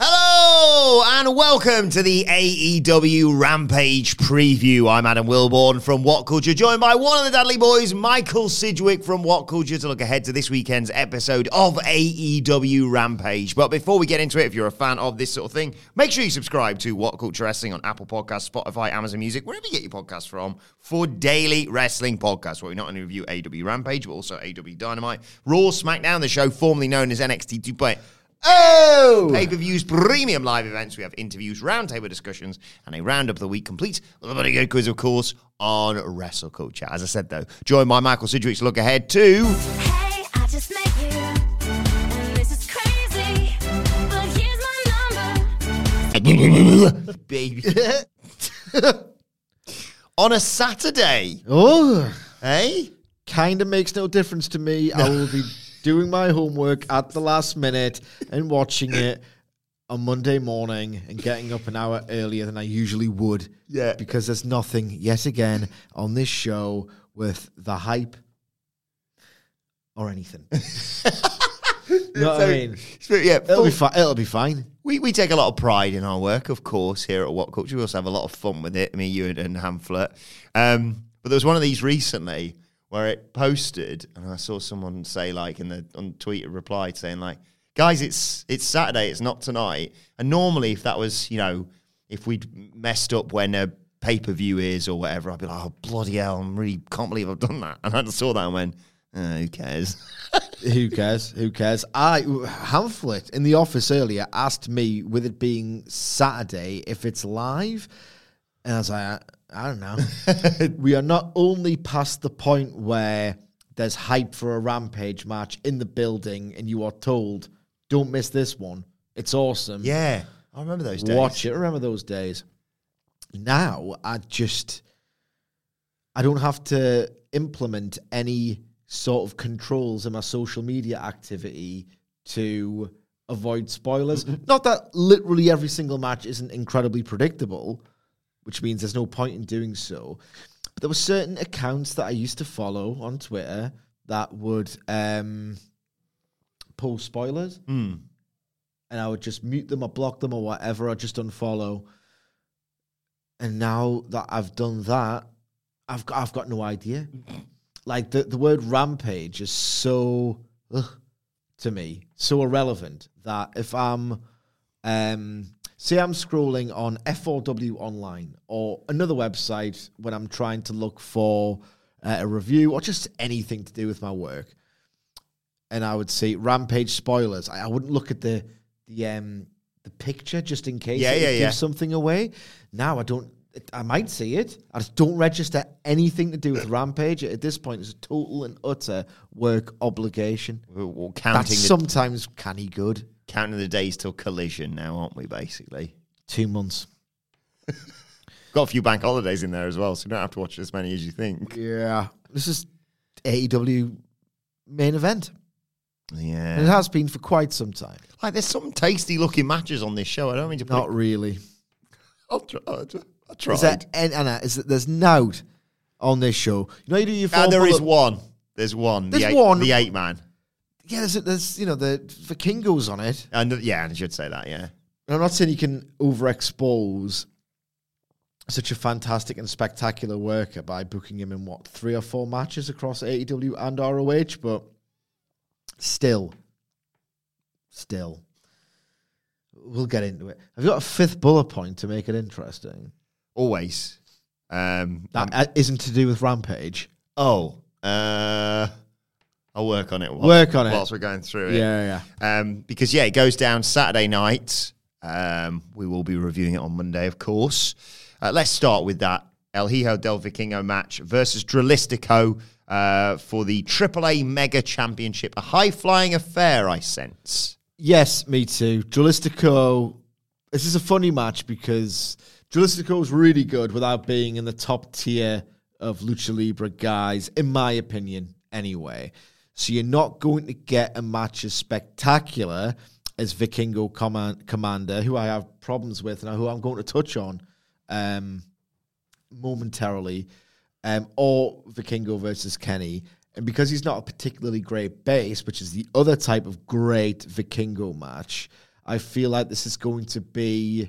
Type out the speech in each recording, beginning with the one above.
Hello and welcome to the AEW Rampage preview. I'm Adam Wilbourn from What Culture, joined by one of the Dudley Boys, Michael Sidgwick from What Culture, to look ahead to this weekend's episode of AEW Rampage. But before we get into it, if you're a fan of this sort of thing, make sure you subscribe to What Culture Wrestling on Apple Podcasts, Spotify, Amazon Music, wherever you get your podcasts from, for daily wrestling podcasts, where we not only review AEW Rampage, but also AEW Dynamite, Raw, SmackDown, the show formerly known as NXT 2.0. Oh! Pay per views, premium live events. We have interviews, roundtable discussions, and a roundup of the week complete with a very good quiz, of course, on wrestle culture. As I said, though, joined by Michael Sidgwick to look ahead to. Hey, I just met you, and this is crazy, but here's my number. Baby. on a Saturday. Oh, Hey? kind of makes no difference to me. I will be doing my homework at the last minute and watching it on Monday morning and getting up an hour earlier than I usually would. Yeah. Because there's nothing, yet again, on this show with the hype or anything. you know what I mean? Yeah, It'll be, fi- it'll be fine. We, we take a lot of pride in our work, of course, here at What Culture. We also have a lot of fun with it, me, you, and, and Hamflet. Um, but there was one of these recently where it posted, and I saw someone say, like, in the on tweet reply saying, like, guys, it's it's Saturday, it's not tonight. And normally, if that was, you know, if we'd messed up when a pay per view is or whatever, I'd be like, oh, bloody hell, I'm really can't believe I've done that. And I saw that and went, oh, who cares? Who cares? Who cares? I Hamflet in the office earlier asked me, with it being Saturday, if it's live, and I was like, I, I don't know. we are not only past the point where there's hype for a rampage match in the building, and you are told, "Don't miss this one. It's awesome. yeah, I remember those days. Watch it. Remember those days. Now I just I don't have to implement any sort of controls in my social media activity to avoid spoilers. Not that literally every single match isn't incredibly predictable, which means there's no point in doing so. But there were certain accounts that I used to follow on Twitter that would um, post spoilers and I would just mute them or block them or whatever, or just unfollow. And now that I've done that, I've got I've got no idea. Like the, the word rampage is so ugh, to me, so irrelevant that if I'm um say I'm scrolling on F4W online or another website when I'm trying to look for uh, a review or just anything to do with my work, and I would see Rampage spoilers. I, I wouldn't look at the the um the picture just in case Yeah, it yeah, would yeah. give something away. Now I don't. I might see it. I just don't register anything to do with Rampage. At this point, it's a total and utter work obligation. We're, we're That's counting the, sometimes canny good. Counting the days till collision now, aren't we? Basically, Two months. got a few bank holidays in there as well, so you don't have to watch as many as you think. Yeah, this is AEW main event, and it has been for quite some time. like there's some tasty looking matches on this show. I don't mean to put. Not really. I'll try. I'll try. I tried. Is that and Anna? Is that there's nout on this show? You know, you do your there is one. There's one. There's the eight, one. The eight man. Yeah, there's, there's you know the Vikingos on it. And yeah, I should say that. Yeah. And I'm not saying you can overexpose such a fantastic and spectacular worker by booking him in what three or four matches across AEW and ROH, but still, still, we'll get into it. Have you got a fifth bullet point to make it interesting? always. Um, That uh, isn't to do with Rampage. oh, uh, I'll work on it. while- Work on it. whilst we're going through it. Yeah, yeah. Um, because yeah, it goes down Saturday night. Um, we will be reviewing it on Monday, of course. Uh, let's start with that El Hijo del Vikingo match versus Dralistico uh, for the AAA Mega Championship. A high flying affair, I sense. Yes, me too. Dralistico. This is a funny match because Dralistico is really good without being in the top tier of lucha libre guys, in my opinion. Anyway, so you're not going to get a match as spectacular as Vikingo Command- Commander, who I have problems with and who I'm going to touch on um, momentarily, um, or Vikingo versus Kenny. And because he's not a particularly great base, which is the other type of great Vikingo match, I feel like this is going to be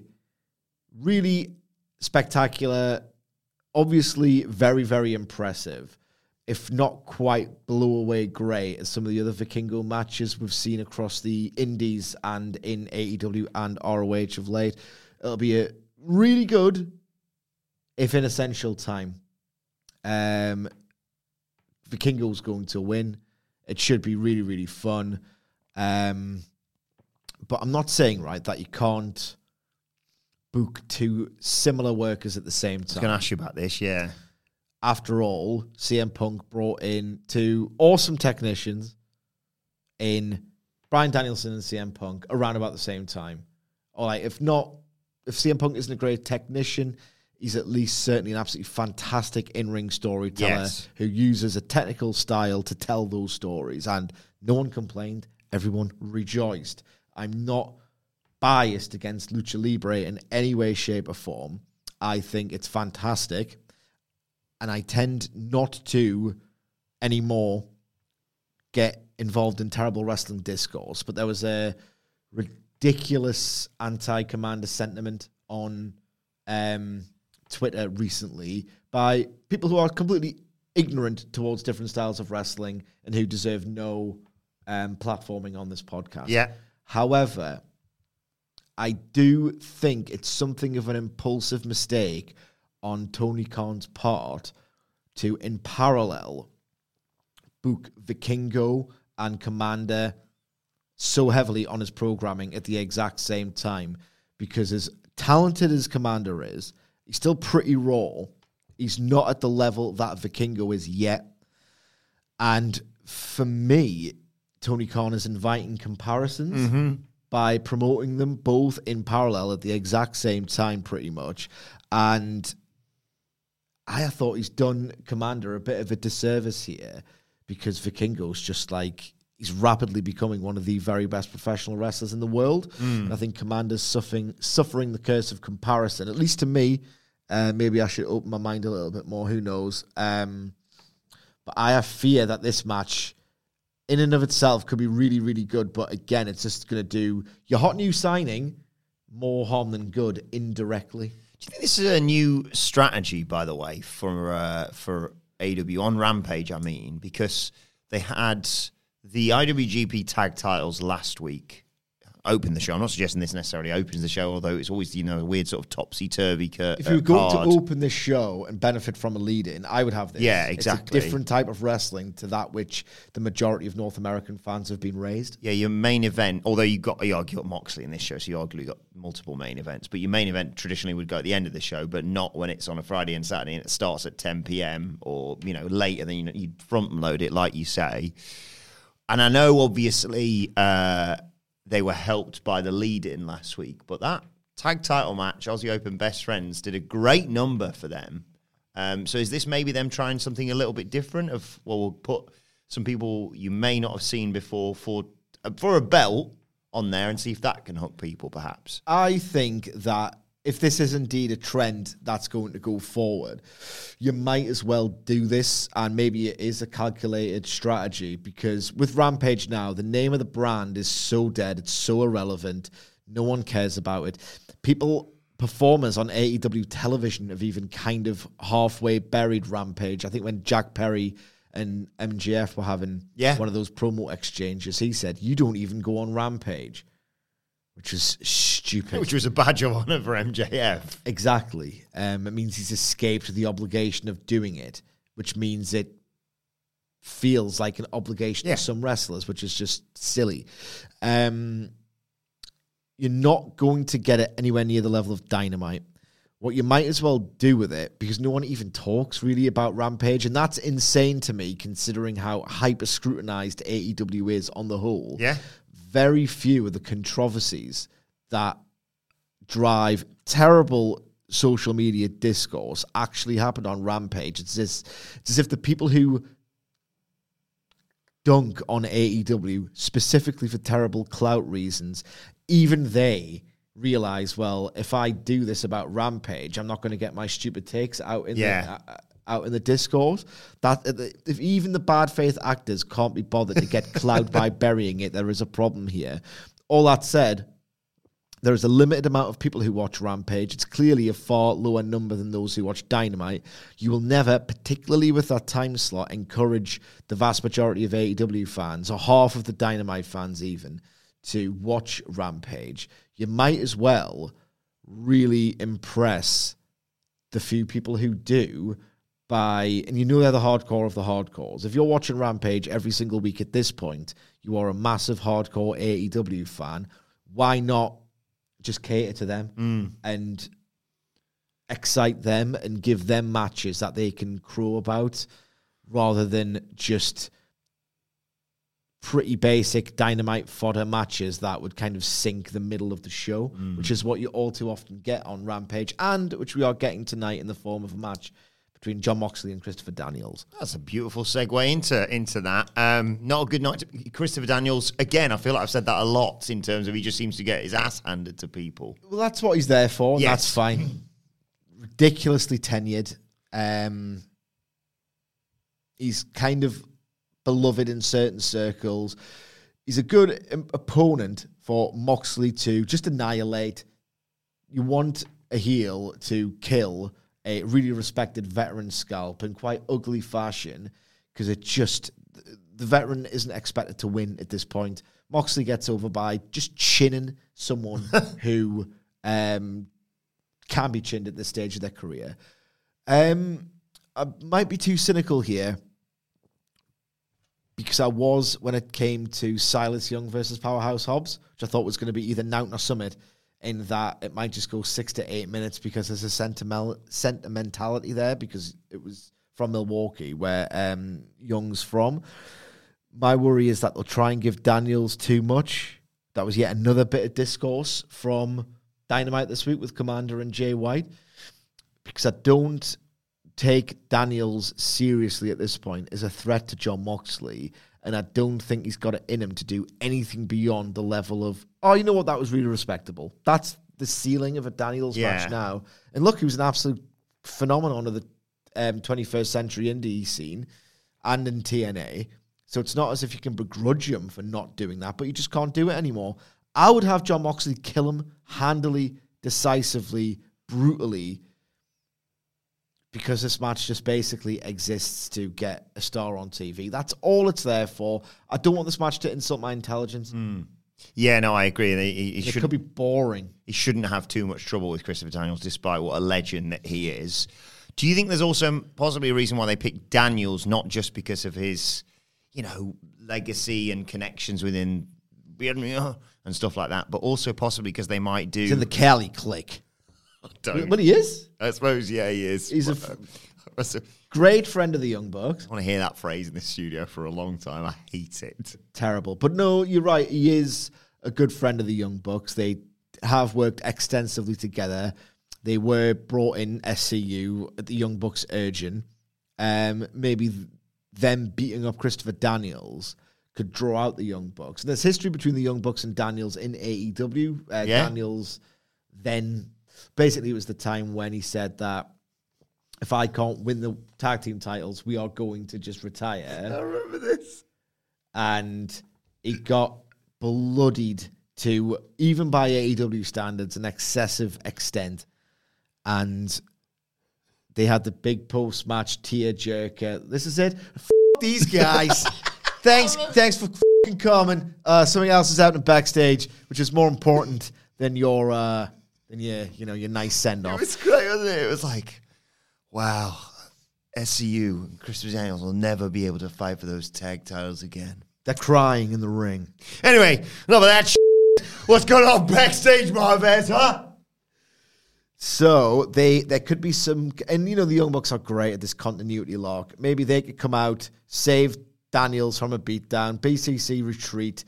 really spectacular, obviously very, very impressive, if not quite blow away great as some of the other Vikingo matches we've seen across the Indies and in AEW and ROH of late. It'll be a really good, if in essential time. Um, Vikingo's going to win. It should be really, really fun. Um, but I'm not saying, right, that you can't book two similar workers at the same time. I was going to ask you about this, yeah. After all, CM Punk brought in two awesome technicians in Bryan Danielson and CM Punk around about the same time. All right, if not, if CM Punk isn't a great technician, he's at least certainly an absolutely fantastic in ring storyteller Yes. who uses a technical style to tell those stories. And no one complained, everyone rejoiced. I'm not biased against Lucha Libre in any way, shape, or form. I think it's fantastic. And I tend not to anymore get involved in terrible wrestling discourse. But there was a ridiculous anti commander sentiment on um, Twitter recently by people who are completely ignorant towards different styles of wrestling and who deserve no um, platforming on this podcast. Yeah. However, I do think it's something of an impulsive mistake on Tony Khan's part to, in parallel, book Vikingo and Commander so heavily on his programming at the exact same time because as talented as Commander is, he's still pretty raw. He's not at the level that Vikingo is yet. And for me, Tony Khan is inviting comparisons mm-hmm. by promoting them both in parallel at the exact same time, pretty much. And I thought he's done Commander a bit of a disservice here because Vikingo's just like he's rapidly becoming one of the very best professional wrestlers in the world. And I think Commander's suffering suffering the curse of comparison, at least to me. Uh, maybe I should open my mind a little bit more. Who knows? Um, but I have fear that this match, in and of itself, could be really, really good. But again, it's just going to do your hot new signing more harm than good indirectly. Do you think this is a new strategy, by the way, for uh, for AW on Rampage? I mean, because they had the IWGP Tag Titles last week open the show. I'm not suggesting this necessarily opens the show, although it's always you know a weird sort of topsy turvy. Cur- If you were uh, going card. to open this show and benefit from a lead in, I would have this. Yeah, exactly. different type of wrestling to that which the majority of North American fans have been raised. Yeah, your main event, although you got you got Moxley in this show, so you arguably got multiple main events. But your main event traditionally would go at the end of the show, but not when it's on a Friday and Saturday and it starts at 10 p.m. or you know later. Then you know, you front load it like you say. And I know obviously uh, they were helped by the lead in last week, but that tag title match, Aussie Open Best Friends, did a great number for them. Um, so is this maybe them trying something a little bit different? Of well, we'll put some people you may not have seen before for uh, for a belt on there and see if that can hook people, perhaps. I think that if this is indeed a trend that's going to go forward, you might as well do this. And maybe it is a calculated strategy because with Rampage now, the name of the brand is so dead, it's so irrelevant. No one cares about it. People, performers on AEW television have even kind of halfway buried Rampage. I think when Jack Perry and MJF were having Yeah. one of those promo exchanges, he said, You don't even go on Rampage which was stupid. Which was a badge of honor for MJF. Exactly. Um, it means he's escaped the obligation of doing it, which means it feels like an obligation Yeah. to some wrestlers, which is just silly. Um, you're not going to get it anywhere near the level of dynamite. What you might as well do with it, because no one even talks really about Rampage, and that's insane to me considering how hyper scrutinized AEW is on the whole Yeah. Very few of the controversies that drive terrible social media discourse actually happened on Rampage. It's as, it's as if the people who dunk on AEW specifically for terrible clout reasons, even they realize, well, if I do this about Rampage, I'm not going to get my stupid takes out in Yeah. the uh, out in the discourse. That uh, if even the bad faith actors can't be bothered to get clout by burying it, there is a problem here. All that said, there is a limited amount of people who watch Rampage. It's clearly a far lower number than those who watch Dynamite. You will never, particularly with that time slot, encourage the vast majority of AEW fans, or half of the Dynamite fans even, to watch Rampage. You might as well really impress the few people who do by, and you know they're the hardcore of the hardcores. If you're watching Rampage every single week at this point, you are a massive hardcore AEW fan. Why not just cater to them mm. and excite them and give them matches that they can crow about rather than just pretty basic dynamite fodder matches that would kind of sink the middle of the show, mm. which is what you all too often get on Rampage, and which we are getting tonight in the form of a match between Jon Moxley and Christopher Daniels. That's a beautiful segue into into that. Um, not a good night. To, Christopher Daniels again. I feel like I've said that a lot in terms of he just seems to get his ass handed to people. Well, that's what he's there for. Yes. That's fine. Ridiculously tenured. Um, he's kind of beloved in certain circles. He's a good um, opponent for Moxley to just annihilate. You want a heel to kill a really respected veteran scalp in quite ugly fashion because it just the veteran isn't expected to win at this point. Moxley gets over by just chinning someone who um, can be chinned at this stage of their career. Um, I might be too cynical here because I was when it came to Silas Young versus Powerhouse Hobbs, which I thought was going to be either Nout or Summit, in that it might just go six to eight minutes because there's a sentimental sentimentality there because it was from Milwaukee where um, Young's from. My worry is that they'll try and give Daniels too much. That was yet another bit of discourse from Dynamite this week with Commander and Jay White because I don't take Daniels seriously at this point as a threat to Jon Moxley. And I don't think he's got it in him to do anything beyond the level of, oh, you know what, that was really respectable. That's the ceiling of a Daniels Yeah. match now. And look, he was an absolute phenomenon of the um, 21st century indie scene and in TNA. So it's not as if you can begrudge him for not doing that, but you just can't do it anymore. I would have Jon Moxley kill him handily, decisively, brutally, because this match just basically exists to get a star on TV. That's all it's there for. I don't want this match to insult my intelligence. Hmm. Yeah, no, I agree. He, he, It could be boring. he shouldn't have too much trouble with Christopher Daniels, despite what a legend that he is. Do you think there's also possibly a reason why they picked Daniels, not just because of his, you know, legacy and connections within and stuff like that, but also possibly because they might do. In the Cali clique. Don't- But he is. I suppose, yeah, he is. He's a f- uh, Great friend of the Young Bucks. I want to hear that phrase in the studio for a long time. I hate it. terrible. But no, you're right. He is a good friend of the Young Bucks. They have worked extensively together. They were brought in SCU at the Young Bucks urging. Um, maybe them beating up Christopher Daniels could draw out the Young Bucks. And there's history between the Young Bucks and Daniels in AEW. Uh, Yeah. Daniels then basically it was the time when he said that if I can't win the tag team titles, we are going to just retire I remember this. and he got bloodied to even by AEW standards an excessive extent, and they had the big post match tear jerker. This is it. F- these guys. thanks, thanks for fucking coming. Uh, something else is out in backstage, which is more important than your, uh, than your, you know, your nice send off. It was great, wasn't it? It was like, wow, SCU and Christopher Daniels will never be able to fight for those tag titles again. They're crying in the ring. Anyway, enough of that shit. What's going on backstage, Marvez, huh? So they there could be some, and you know the Young Bucks are great at this continuity lock. Maybe they could come out, save Daniels from a beatdown, BCC retreat,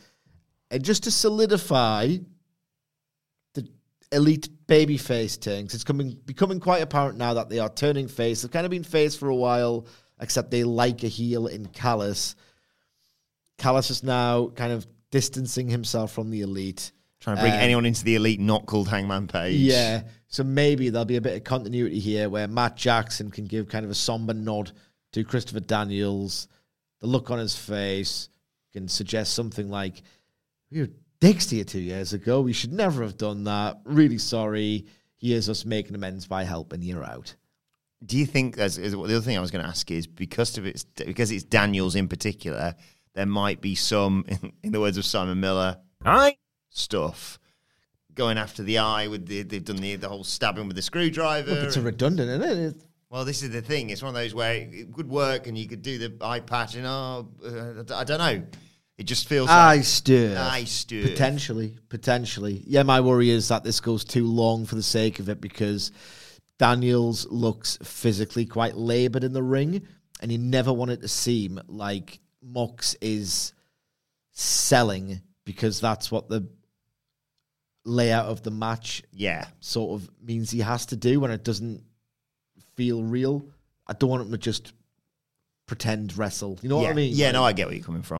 and just to solidify elite babyface things. It's coming becoming quite apparent now that they are turning face. They've kind of been face for a while, except they like a heel in Callis. Callis is now kind of distancing himself from the elite. Trying to bring Um, anyone into the elite not called Hangman Page. Yeah. So maybe there'll be a bit of continuity here where Matt Jackson can give kind of a somber nod to Christopher Daniels. The look on his face can suggest something like, were dicks to you two years ago. We should never have done that. Really sorry. Here's us making amends by helping you out. Do you think as, as the other thing I was going to ask is because of it's because it's Daniels in particular, there might be some, in, in the words of Simon Miller, eye stuff going after the eye with the they've done the the whole stabbing with the screwdriver. It's a redundant, isn't it? It's- well, this is the thing. It's one of those where it could work and you could do the eye patch and oh, uh, I don't know. It just feels Eye like stir. eye stir. Potentially, potentially. Yeah, my worry is that this goes too long for the sake of it because Daniels looks physically quite laboured in the ring, and you never want it to seem like Mox is selling because that's what the layout of the match Yeah. sort of means he has to do when it doesn't feel real. I don't want him to just pretend wrestle. You know yeah. what I mean? Yeah, no, I get where you're coming from.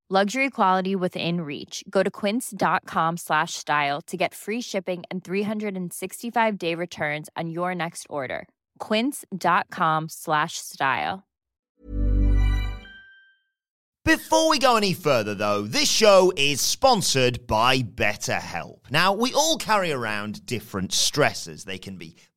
Luxury quality within reach. Go to quince.com slash style to get free shipping and 365 day returns on your next order. Quince.com slash style. Before we go any further, though, this show is sponsored by BetterHelp. Now, we all carry around different stressors. They can be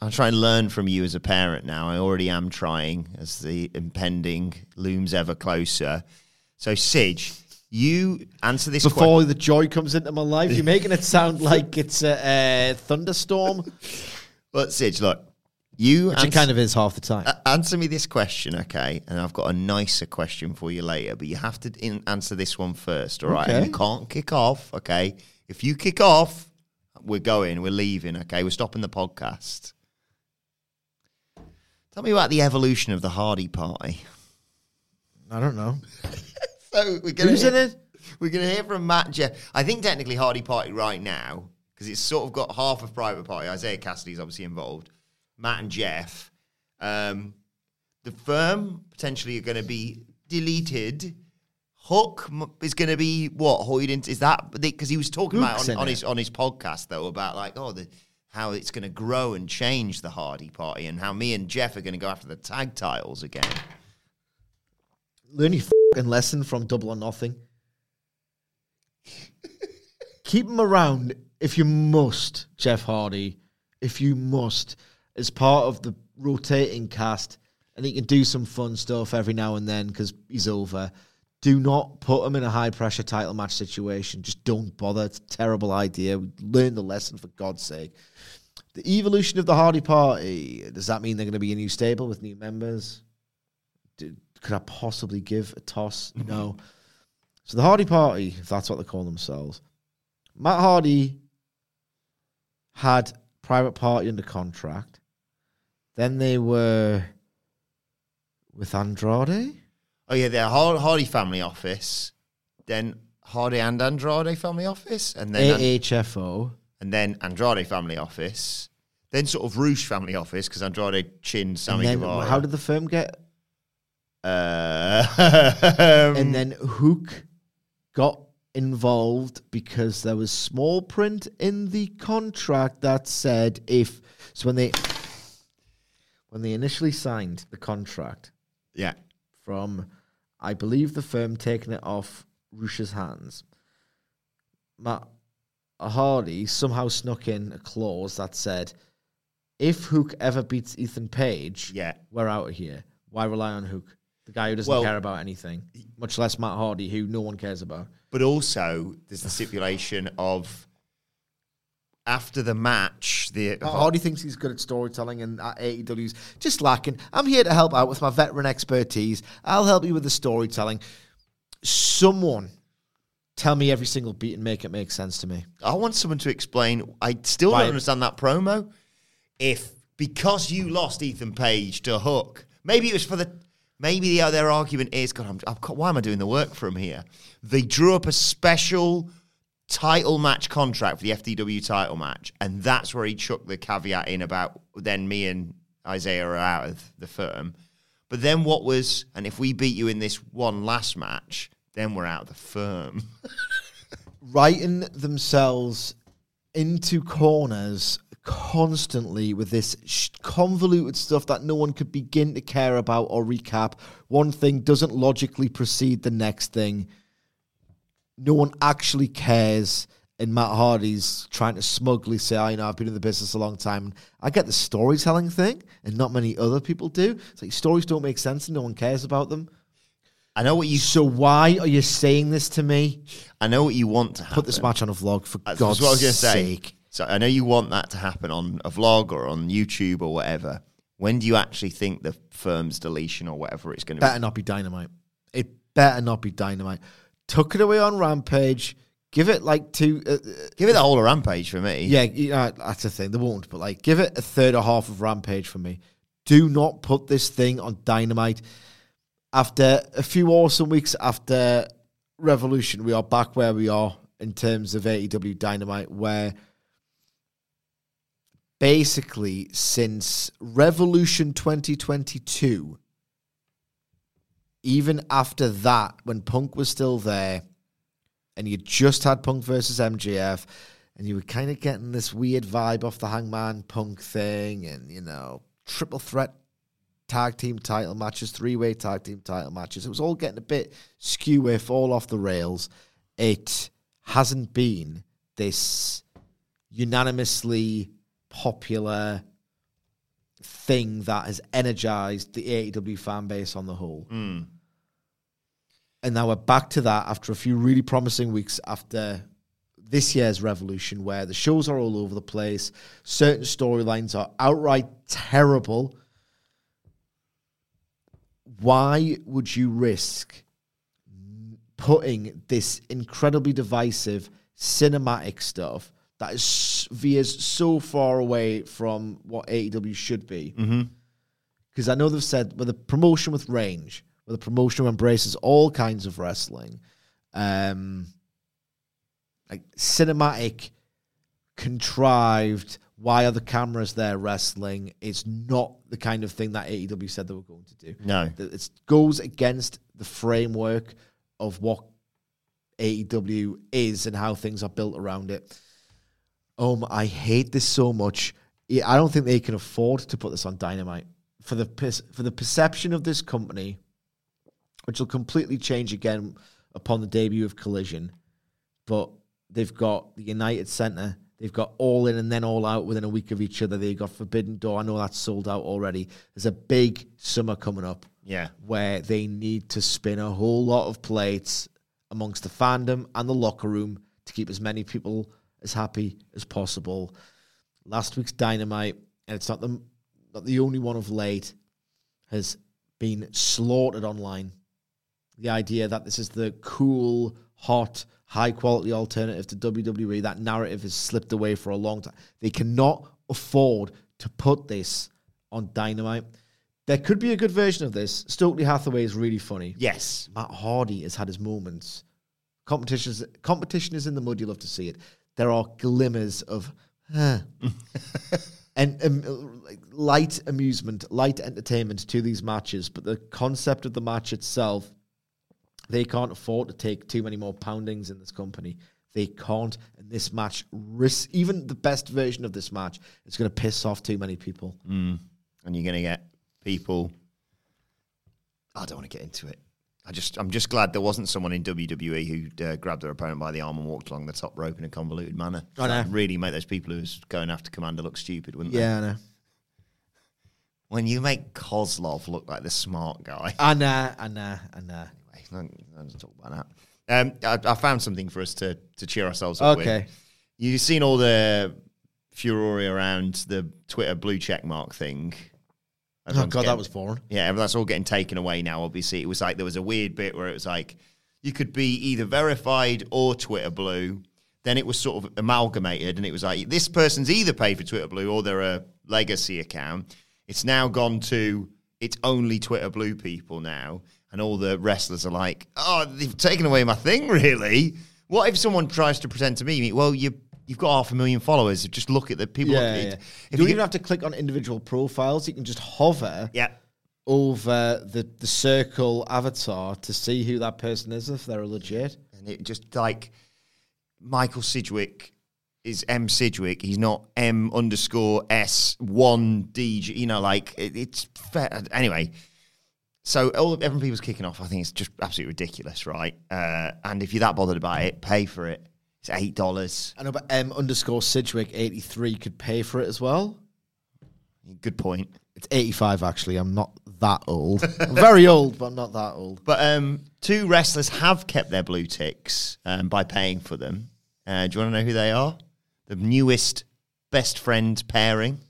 I'll try and learn from you as a parent now. I already am trying as the impending looms ever closer. So, Sidge, you answer this question. Before the joy comes into my life, you're making it sound like it's a, a thunderstorm, But, Sidge, look, you which it kind of is half the time. Uh, answer me this question, okay? And I've got a nicer question for you later, but you have to in- answer this one first, all right? Okay. You can't kick off, okay? If you kick off, we're going, we're leaving, okay? We're stopping the podcast. Tell me about the evolution of the Hardy Party. I don't know. So we're gonna Who's in it? We're going to hear from Matt Jeff. I think technically Hardy Party right now, because it's sort of got half of Private Party. Isiah Kassidy's obviously involved. Matt and Jeff. Um, the firm potentially are going to be deleted. Hook is going to be what Hoyd into is that because he was talking Hook's about on, on his on his podcast though about like oh the how it's going to grow and change the Hardy Party and how me and Jeff are going to go after the tag titles again. Learn your fucking lesson from Double or Nothing. Keep him around if you must, Jeff Hardy. If you must, as part of the rotating cast, and he can do some fun stuff every now and then because he's over. Do not put them in a high pressure title match situation. Just don't bother. It's a terrible idea. Learn the lesson for God's sake. The evolution of the Hardy Party. Does that mean they're going to be a new stable with new members? Did, could I possibly give a toss? Mm-hmm. No. So the Hardy Party, if that's what they call themselves, Matt Hardy had Private Party under contract. Then they were with Andrade. Oh yeah, Har- Hardy Family Office, then Hardy and Andrade Family Office, and then AHFO. and then Andrade Family Office, then sort of Rush Family Office because Andrade chinned And Sammy then Guevara. how did the firm get? uh, and then Hook got involved because there was small print in the contract that said if so when they when they initially signed the contract yeah, from I believe the firm taking it off Rush's hands. Matt Hardy somehow snuck in a clause that said if Hook ever beats Ethan Page, yeah. we're out of here. Why rely on Hook? The guy who doesn't Well- care about anything, much less Matt Hardy, who no one cares about. But also, there's the stipulation of after the match, the Matt Hardy thinks he's good at storytelling, and at AEW's just lacking. I'm here to help out with my veteran expertise. I'll help you with the storytelling. Someone tell me every single beat and make it make sense to me. I want someone to explain. I still Why? don't understand that promo. If because you lost Ethan Page to Hook, maybe it was for the. Maybe the, uh, their argument is, God, I'm, I'm, why am I doing the work from here? They drew up a special title match contract for the FTW title match, and that's where he chucked the caveat in about then me and Isiah are out of the firm. But then what was, and if we beat you in this one last match, then we're out of the firm. writing themselves into corners constantly with this sh- convoluted stuff that no one could begin to care about or recap. One thing doesn't logically precede the next thing. No one actually cares. And Matt Hardy's trying to smugly say, oh, I know I've been in the business a long time. I get the storytelling thing, and not many other people do. It's like stories don't make sense and no one cares about them. I know what you So why are you saying this to me? I know what you want to happen. Put this match on a vlog for That's God's what I was going to say. sake. So I know you want that to happen on a vlog or on YouTube or whatever. When do you actually think the firm's deletion or whatever it's going to be Better be? not be dynamite. It better not be dynamite. Tuck it away on Rampage. Give it like two. Uh, uh, Give it the whole of rampage for me. yeah, yeah, that's the thing. They won't, but like, give it a third or half of Rampage for me. Do not put this thing on dynamite. After a few awesome weeks after Revolution, we are back where we are in terms of AEW Dynamite, where basically since Revolution 2022, even after that, when Punk was still there, and you just had Punk versus MJF, and you were kind of getting this weird vibe off the Hangman Punk thing, and you know, triple threat tag team title matches, three way tag team title matches. It was all getting a bit skew if all off the rails. It hasn't been this unanimously popular thing that has energized the AEW fan base on the whole. Hmm. And now we're back to that after a few really promising weeks after this year's Revolution, where the shows are all over the place. Certain storylines are outright terrible. Why would you risk putting this incredibly divisive cinematic stuff that is veers so far away from what AEW should be? Mm-hmm. Because I know they've said with a promotion with range, with a promotion embraces all kinds of wrestling, um, like cinematic, contrived. Why are the cameras there wrestling? It's not the kind of thing that AEW said they were going to do. No. It goes against the framework of what AEW is and how things are built around it. Um, I hate this so much. I don't think they can afford to put this on Dynamite for the pers- for the perception of this company, which will completely change again upon the debut of Collision. But they've got the United Center, they've got All In and then All Out within a week of each other. They've got Forbidden Door. I know that's sold out already. There's a big summer coming up Yeah. where they need to spin a whole lot of plates amongst the fandom and the locker room to keep as many people as happy as possible. Last week's Dynamite, and it's not the not the only one of late, has been slaughtered online. The idea that this is the cool, hot, high quality alternative to WWE, that narrative has slipped away for a long time. They cannot afford to put this on Dynamite. There could be a good version of this. Stokely Hathaway is really funny. Yes. Matt Hardy has had his moments. Competition is, competition is in the mud. You love to see it. There are glimmers of huh. and um, light amusement, light entertainment to these matches. But the concept of the match itself, they can't afford to take too many more poundings in this company. They can't. And this match, risk, even the best version of this match, is going to piss off too many people. And you're going to get people. I don't want to get into it. I just, I'm just glad there wasn't someone in WWE who uh, grabbed their opponent by the arm and walked along the top rope in a convoluted manner. I know. That'd really make those people who's going after Commander look stupid, wouldn't they? Yeah, I know. When you make Kozlov look like the smart guy. I know, I know, I know. Anyway, let's talk about that. Um, I, I found something for us to to cheer ourselves up with. Okay. You've seen all the furore around the Twitter blue check mark thing. Oh, Everyone's God, that was foreign. Yeah, that's all getting taken away now. Obviously, it was like there was a weird bit where it was like you could be either verified or Twitter blue. Then it was sort of amalgamated, and it was like this person's either paid for Twitter blue or they're a legacy account. It's now gone to it's only Twitter blue people now, and all the wrestlers are like, "Oh, they've taken away my thing." Really? What if someone tries to pretend to me? Well, you you've got half a million followers. Just look at the people. Yeah, yeah. If you don't you even have to click on individual profiles. You can just hover yeah. over the, the circle avatar to see who that person is if they're legit. And it just like Michael Sidgwick is M Sidgwick. He's not M underscore S one D. You know, like it, it's fair. Anyway, so all everyone people's kicking off. I think it's just absolutely ridiculous, right? Uh, and if you're that bothered about it, pay for it. It's eight dollars. I know, but M underscore Sidgwick eighty three could pay for it as well. Good point. It's eighty five actually. I'm not that old. I'm very old, but not that old. But um, two wrestlers have kept their blue ticks um, by paying for them. Uh, do you want to know who they are? The newest best friend pairing.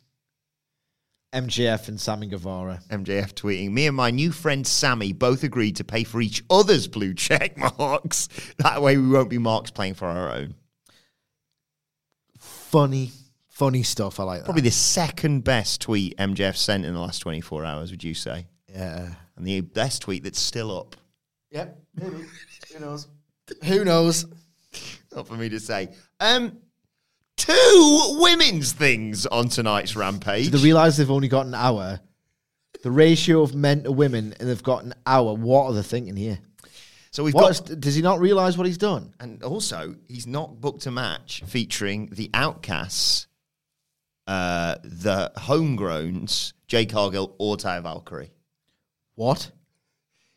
MJF and Sammy Guevara. MJF tweeting, me and my new friend Sammy both agreed to pay for each other's blue check marks. That way we won't be marks playing for our own. Funny, funny stuff. I like that. Probably the second best tweet MJF sent in the last 24 hours, would you say? Yeah. And the best tweet that's still up. Yep. Who knows? Who knows? Not for me to say. Um, two women's things on tonight's Rampage. Do they realise they've only got an hour? The ratio of men to women, and they've got an hour. What are they thinking here? so we've What got... is- does he not realise what he's done? And also, he's not booked a match featuring the Outcasts, uh, the Homegrowns, Jade Cargill, or Taya Valkyrie. What?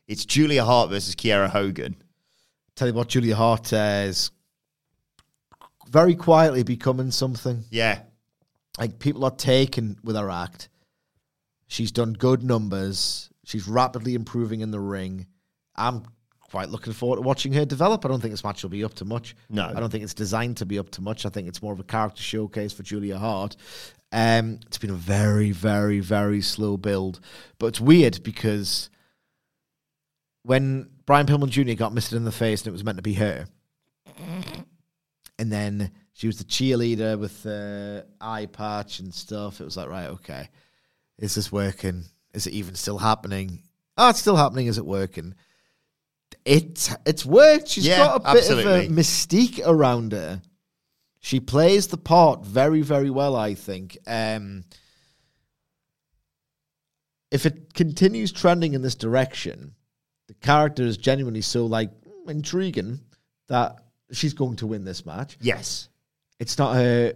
It's Julia Hart versus Kiera Hogan. Tell you what, Julia Hart uh, is very quietly becoming something. Yeah. Like people are taken with her act. She's done good numbers. She's rapidly improving in the ring. I'm quite looking forward to watching her develop. I don't think this match will be up to much. No. I don't think it's designed to be up to much. I think it's more of a character showcase for Julia Hart. Um, it's been a very, very, very slow build, but it's weird because when Brian Pillman Jr. got missed in the face and it was meant to be her, and then she was the cheerleader with the eye patch and stuff. It was like, right, okay, is this working? Is it even still happening? Oh, it's still happening. Is it working? it it's worked. She's Yeah, got a bit absolutely. of a mystique around her. She plays the part very, very well, I think. Um, if it continues trending in this direction, the character is genuinely so like intriguing that she's going to win this match. Yes. It's not her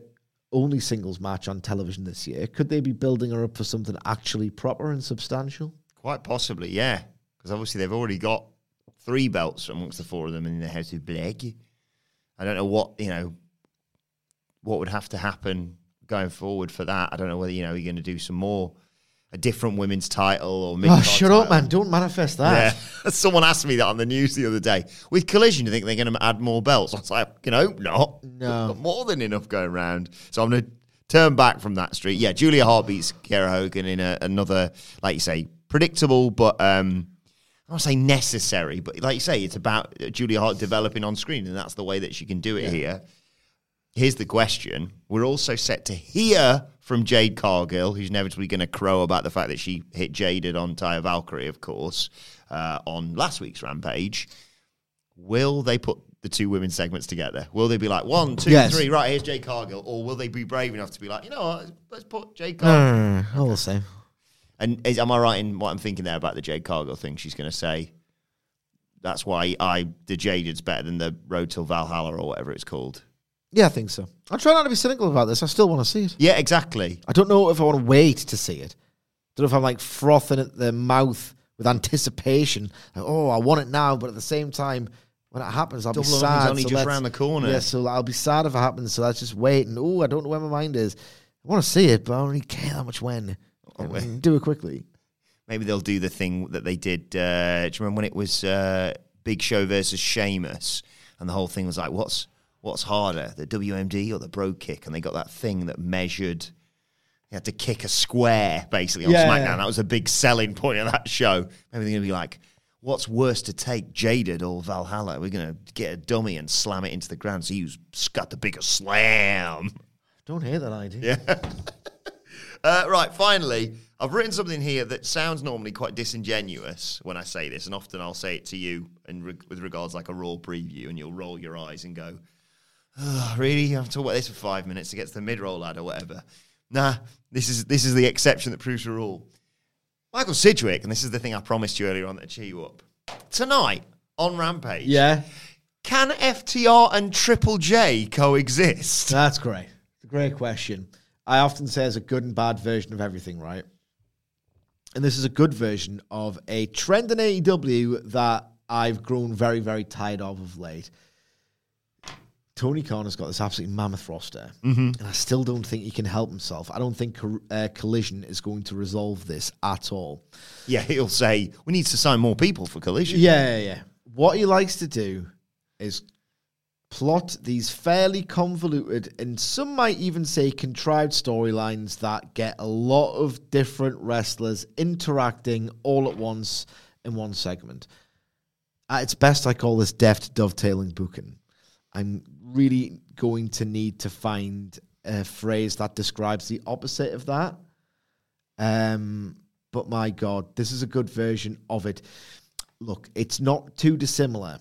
only singles match on television this year. Could they be building her up for something actually proper and substantial? Quite possibly, yeah. Because obviously they've already got three belts amongst the four of them in the House of Black. I don't know what, you know, what would have to happen going forward for that. I don't know whether, you know, you're going to do some more, a different women's title or Oh, shut up, man! Don't manifest that. Yeah. Someone asked me that on the news the other day. With Collision, do you think they're going to add more belts? I was like, you know, not. No. Got more than enough going around. So I'm going to turn back from that street. Yeah, Julia Hart beats Kiera Hogan in a, another, like you say, predictable, but um, I don't say necessary, but like you say, it's about Julia Hart developing on screen, and that's the way that she can do it here. Here's the question. We're also set to hear from Jade Cargill, who's inevitably going to crow about the fact that she hit Jaded on Taya Valkyrie, of course, uh, on last week's Rampage. Will they put the two women's segments together? Will they be like, one, two, three, Yes. right, here's Jade Cargill? Or will they be brave enough to be like, you know what, let's put Jade Cargill. I will say. And is, am I right in what I'm thinking there about the Jade Cargill thing? She's going to say, that's why I the Jaded's better than the Road till Valhalla or whatever it's called. Yeah, I think so. I try not to be cynical about this. I still want to see it. Yeah, exactly. I don't know if I want to wait to see it. I don't know if I'm like frothing at the mouth with anticipation. Like, oh, I want it now, but at the same time, when it happens, I'll Double be sad. Only so just let's- the corner. Yeah, so I'll be sad if it happens. So let's just wait. And oh, I don't know where my mind is. I want to see it, but I don't really care that much when. Oh, Do it quickly. Maybe they'll do the thing that they did. Uh, do you remember when it was uh, Big Show versus Sheamus, and the whole thing was like, what's what's harder, the WMD or the Brogue Kick? And they got that thing that measured. You had to kick a square basically on Yeah, SmackDown. yeah. That was a big selling point of that show. Maybe they're going to be like, what's worse to take, Jaded or Valhalla? We're going to get a dummy and slam it into the ground. So he's got the bigger slam. Don't hate that idea. Yeah. Uh, right, finally, I've written something here that sounds normally quite disingenuous when I say this, and often I'll say it to you in re- with regards like a raw preview, and you'll roll your eyes and go, oh, "Really? You have to talk about this for five minutes to get to the mid-roll lad or whatever." Nah, this is this is the exception that proves the rule. Michael Sidgwick, and this is the thing I promised you earlier on that cheer you up tonight on Rampage. Yeah, can FTR and Triple J coexist? that's great. It's a great question. I often say there's a good and bad version of everything, right? And this is a good version of a trend in AEW that I've grown very, very tired of of late. Tony Khan has got this absolutely mammoth roster, and I still don't think he can help himself. I don't think uh, Collision is going to resolve this at all. Yeah, he'll say we need to sign more people for Collision. Yeah, yeah, yeah. What he likes to do is plot these fairly convoluted and some might even say contrived storylines that get a lot of different wrestlers interacting all at once in one segment. At its best, I call this deft dovetailing booking. I'm really going to need to find a phrase that describes the opposite of that. Um, but my God, this is a good version of it. Look, it's not too dissimilar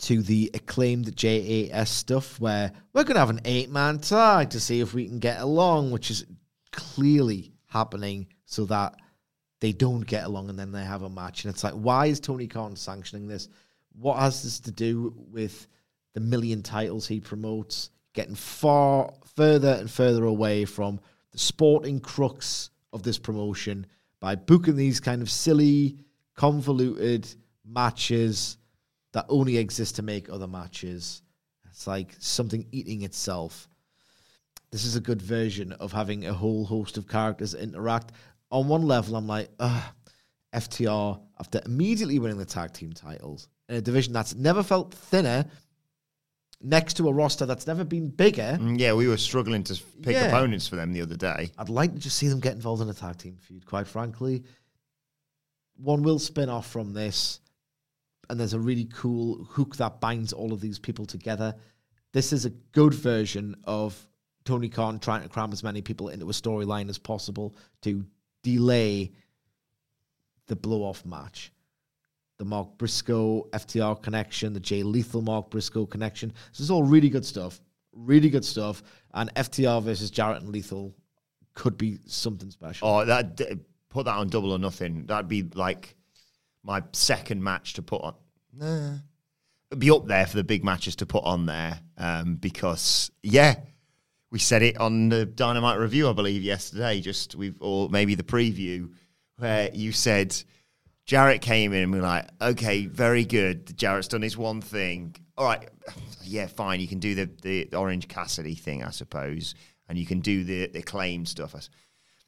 to the acclaimed JAS stuff where we're going to have an eight man tag to see if we can get along, which is clearly happening so that they don't get along and then they have a match. And it's like, why is Tony Khan sanctioning this? What has this to do with the million titles he promotes? Getting far further and further away from the sporting crux of this promotion by booking these kind of silly, convoluted matches that only exist to make other matches. It's like something eating itself. This is a good version of having a whole host of characters interact. On one level, I'm like, ugh, FTR, after immediately winning the tag team titles in a division that's never felt thinner, next to a roster that's never been bigger, Mm, Yeah, we were struggling to pick Yeah. opponents for them the other day. I'd like to just see them get involved in a tag team feud, quite frankly. One will spin off from this, and there's a really cool hook that binds all of these people together. This is a good version of Tony Khan trying to cram as many people into a storyline as possible to delay the blow off match. The Mark Briscoe FTR connection, the Jay Lethal Mark Briscoe connection. This is all really good stuff. Really good stuff. And FTR versus Jarrett and Lethal could be something special. Oh, that put that on double or nothing. That'd be like my second match to put on. Nah. It'd be up there for the big matches to put on there um, because yeah, we said it on the Dynamite review, I believe, yesterday. Just we've or maybe the preview where you said Jarrett came in and we were like, okay, very good. Jarrett's done his one thing. All right, yeah, fine. You can do the the Orange Cassidy thing, I suppose, and you can do the the claim stuff. I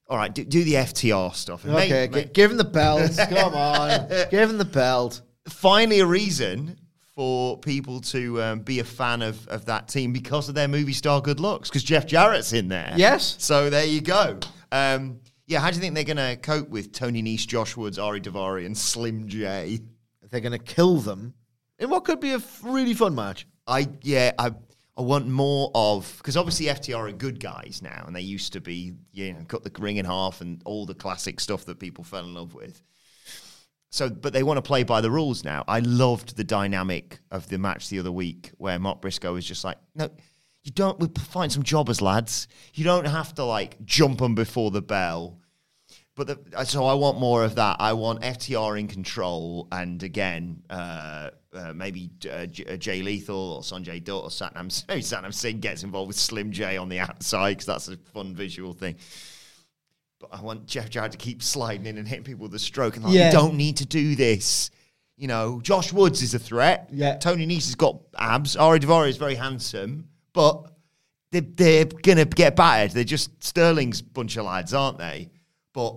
All right, do, do the FTR stuff. And Okay, make- gi- make- give him the belt. Come on. Give him the belt. finally a reason for people to um, be a fan of, of that team because of their movie star good looks. Because Jeff Jarrett's in there. Yes. So there you go. Um, yeah, how do you think they're going to cope with Tony Nese, Josh Woods, Ari Davari, and Slim J? They're going to kill them in what could be a really fun match. I yeah, I I want more of because obviously FTR are good guys now, and they used to be you know cut the ring in half and all the classic stuff that people fell in love with. So, but they want to play by the rules now. I loved the dynamic of the match the other week where Mark Briscoe was just like, no, you don't. We find some jobbers, lads. You don't have to like jump them before the bell. But the, so I want more of that. I want FTR in control, and again, uh, uh, maybe uh, J- uh, Jay Lethal or Sanjay Dutt or Satnam, maybe Satnam Singh gets involved with Slim J on the outside because that's a fun visual thing. But I want Jeff Jarrett to keep sliding in and hitting people with a stroke, and like, Yeah. you don't need to do this. You know, Josh Woods is a threat. Yeah. Tony Nese has got abs. Ari Davari is very handsome, but they're, they're gonna get battered. They're just Sterling's bunch of lads, aren't they? But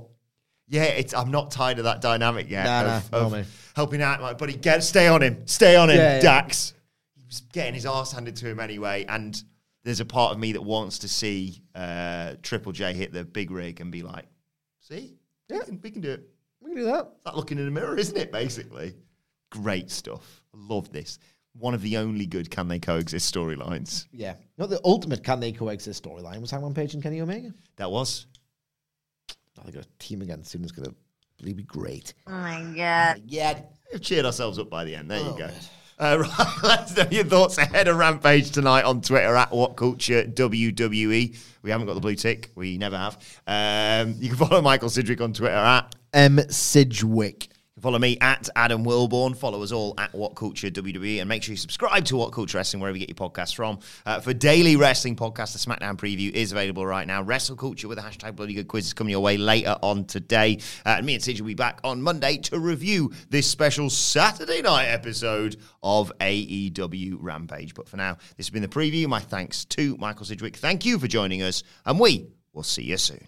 yeah, it's I'm not tired of that dynamic yet. Nah, of, nah, of helping out my buddy. Get stay on him, stay on him, Yeah, yeah. Dax. He was getting his ass handed to him anyway, and there's a part of me that wants to see uh, Triple J hit the big rig and be like, "See, yeah, we can, we can do it." We can do that. It's like looking in a mirror, isn't it? Basically, great stuff. I love this. One of the only good can they coexist storylines. Yeah. Not the ultimate can they coexist storyline was Hangman Page and Kenny Omega. That was. Oh, they got a team again soon. It's going to be great. Oh my god. Yeah. We've cheered ourselves up by the end. There you go. Uh, right, let's know your thoughts ahead of Rampage tonight on Twitter at What Culture WWE. We haven't got the blue tick. We never have. Um, you can follow Michael Sidgwick on Twitter at M. Sidgwick. Can follow me at Adam Wilbourn. Follow us all at What Culture WWE. And make sure you subscribe to What Culture Wrestling wherever you get your podcasts from. Uh, for daily wrestling podcast, the SmackDown preview is available right now. Wrestle Culture with a hashtag Bloody Good Quiz is coming your way later on today. Uh, and me and Sid will be back on Monday to review this special Saturday night episode of AEW Rampage. But for now, this has been the preview. My thanks to Michael Sidgwick. Thank you for joining us. And we will see you soon.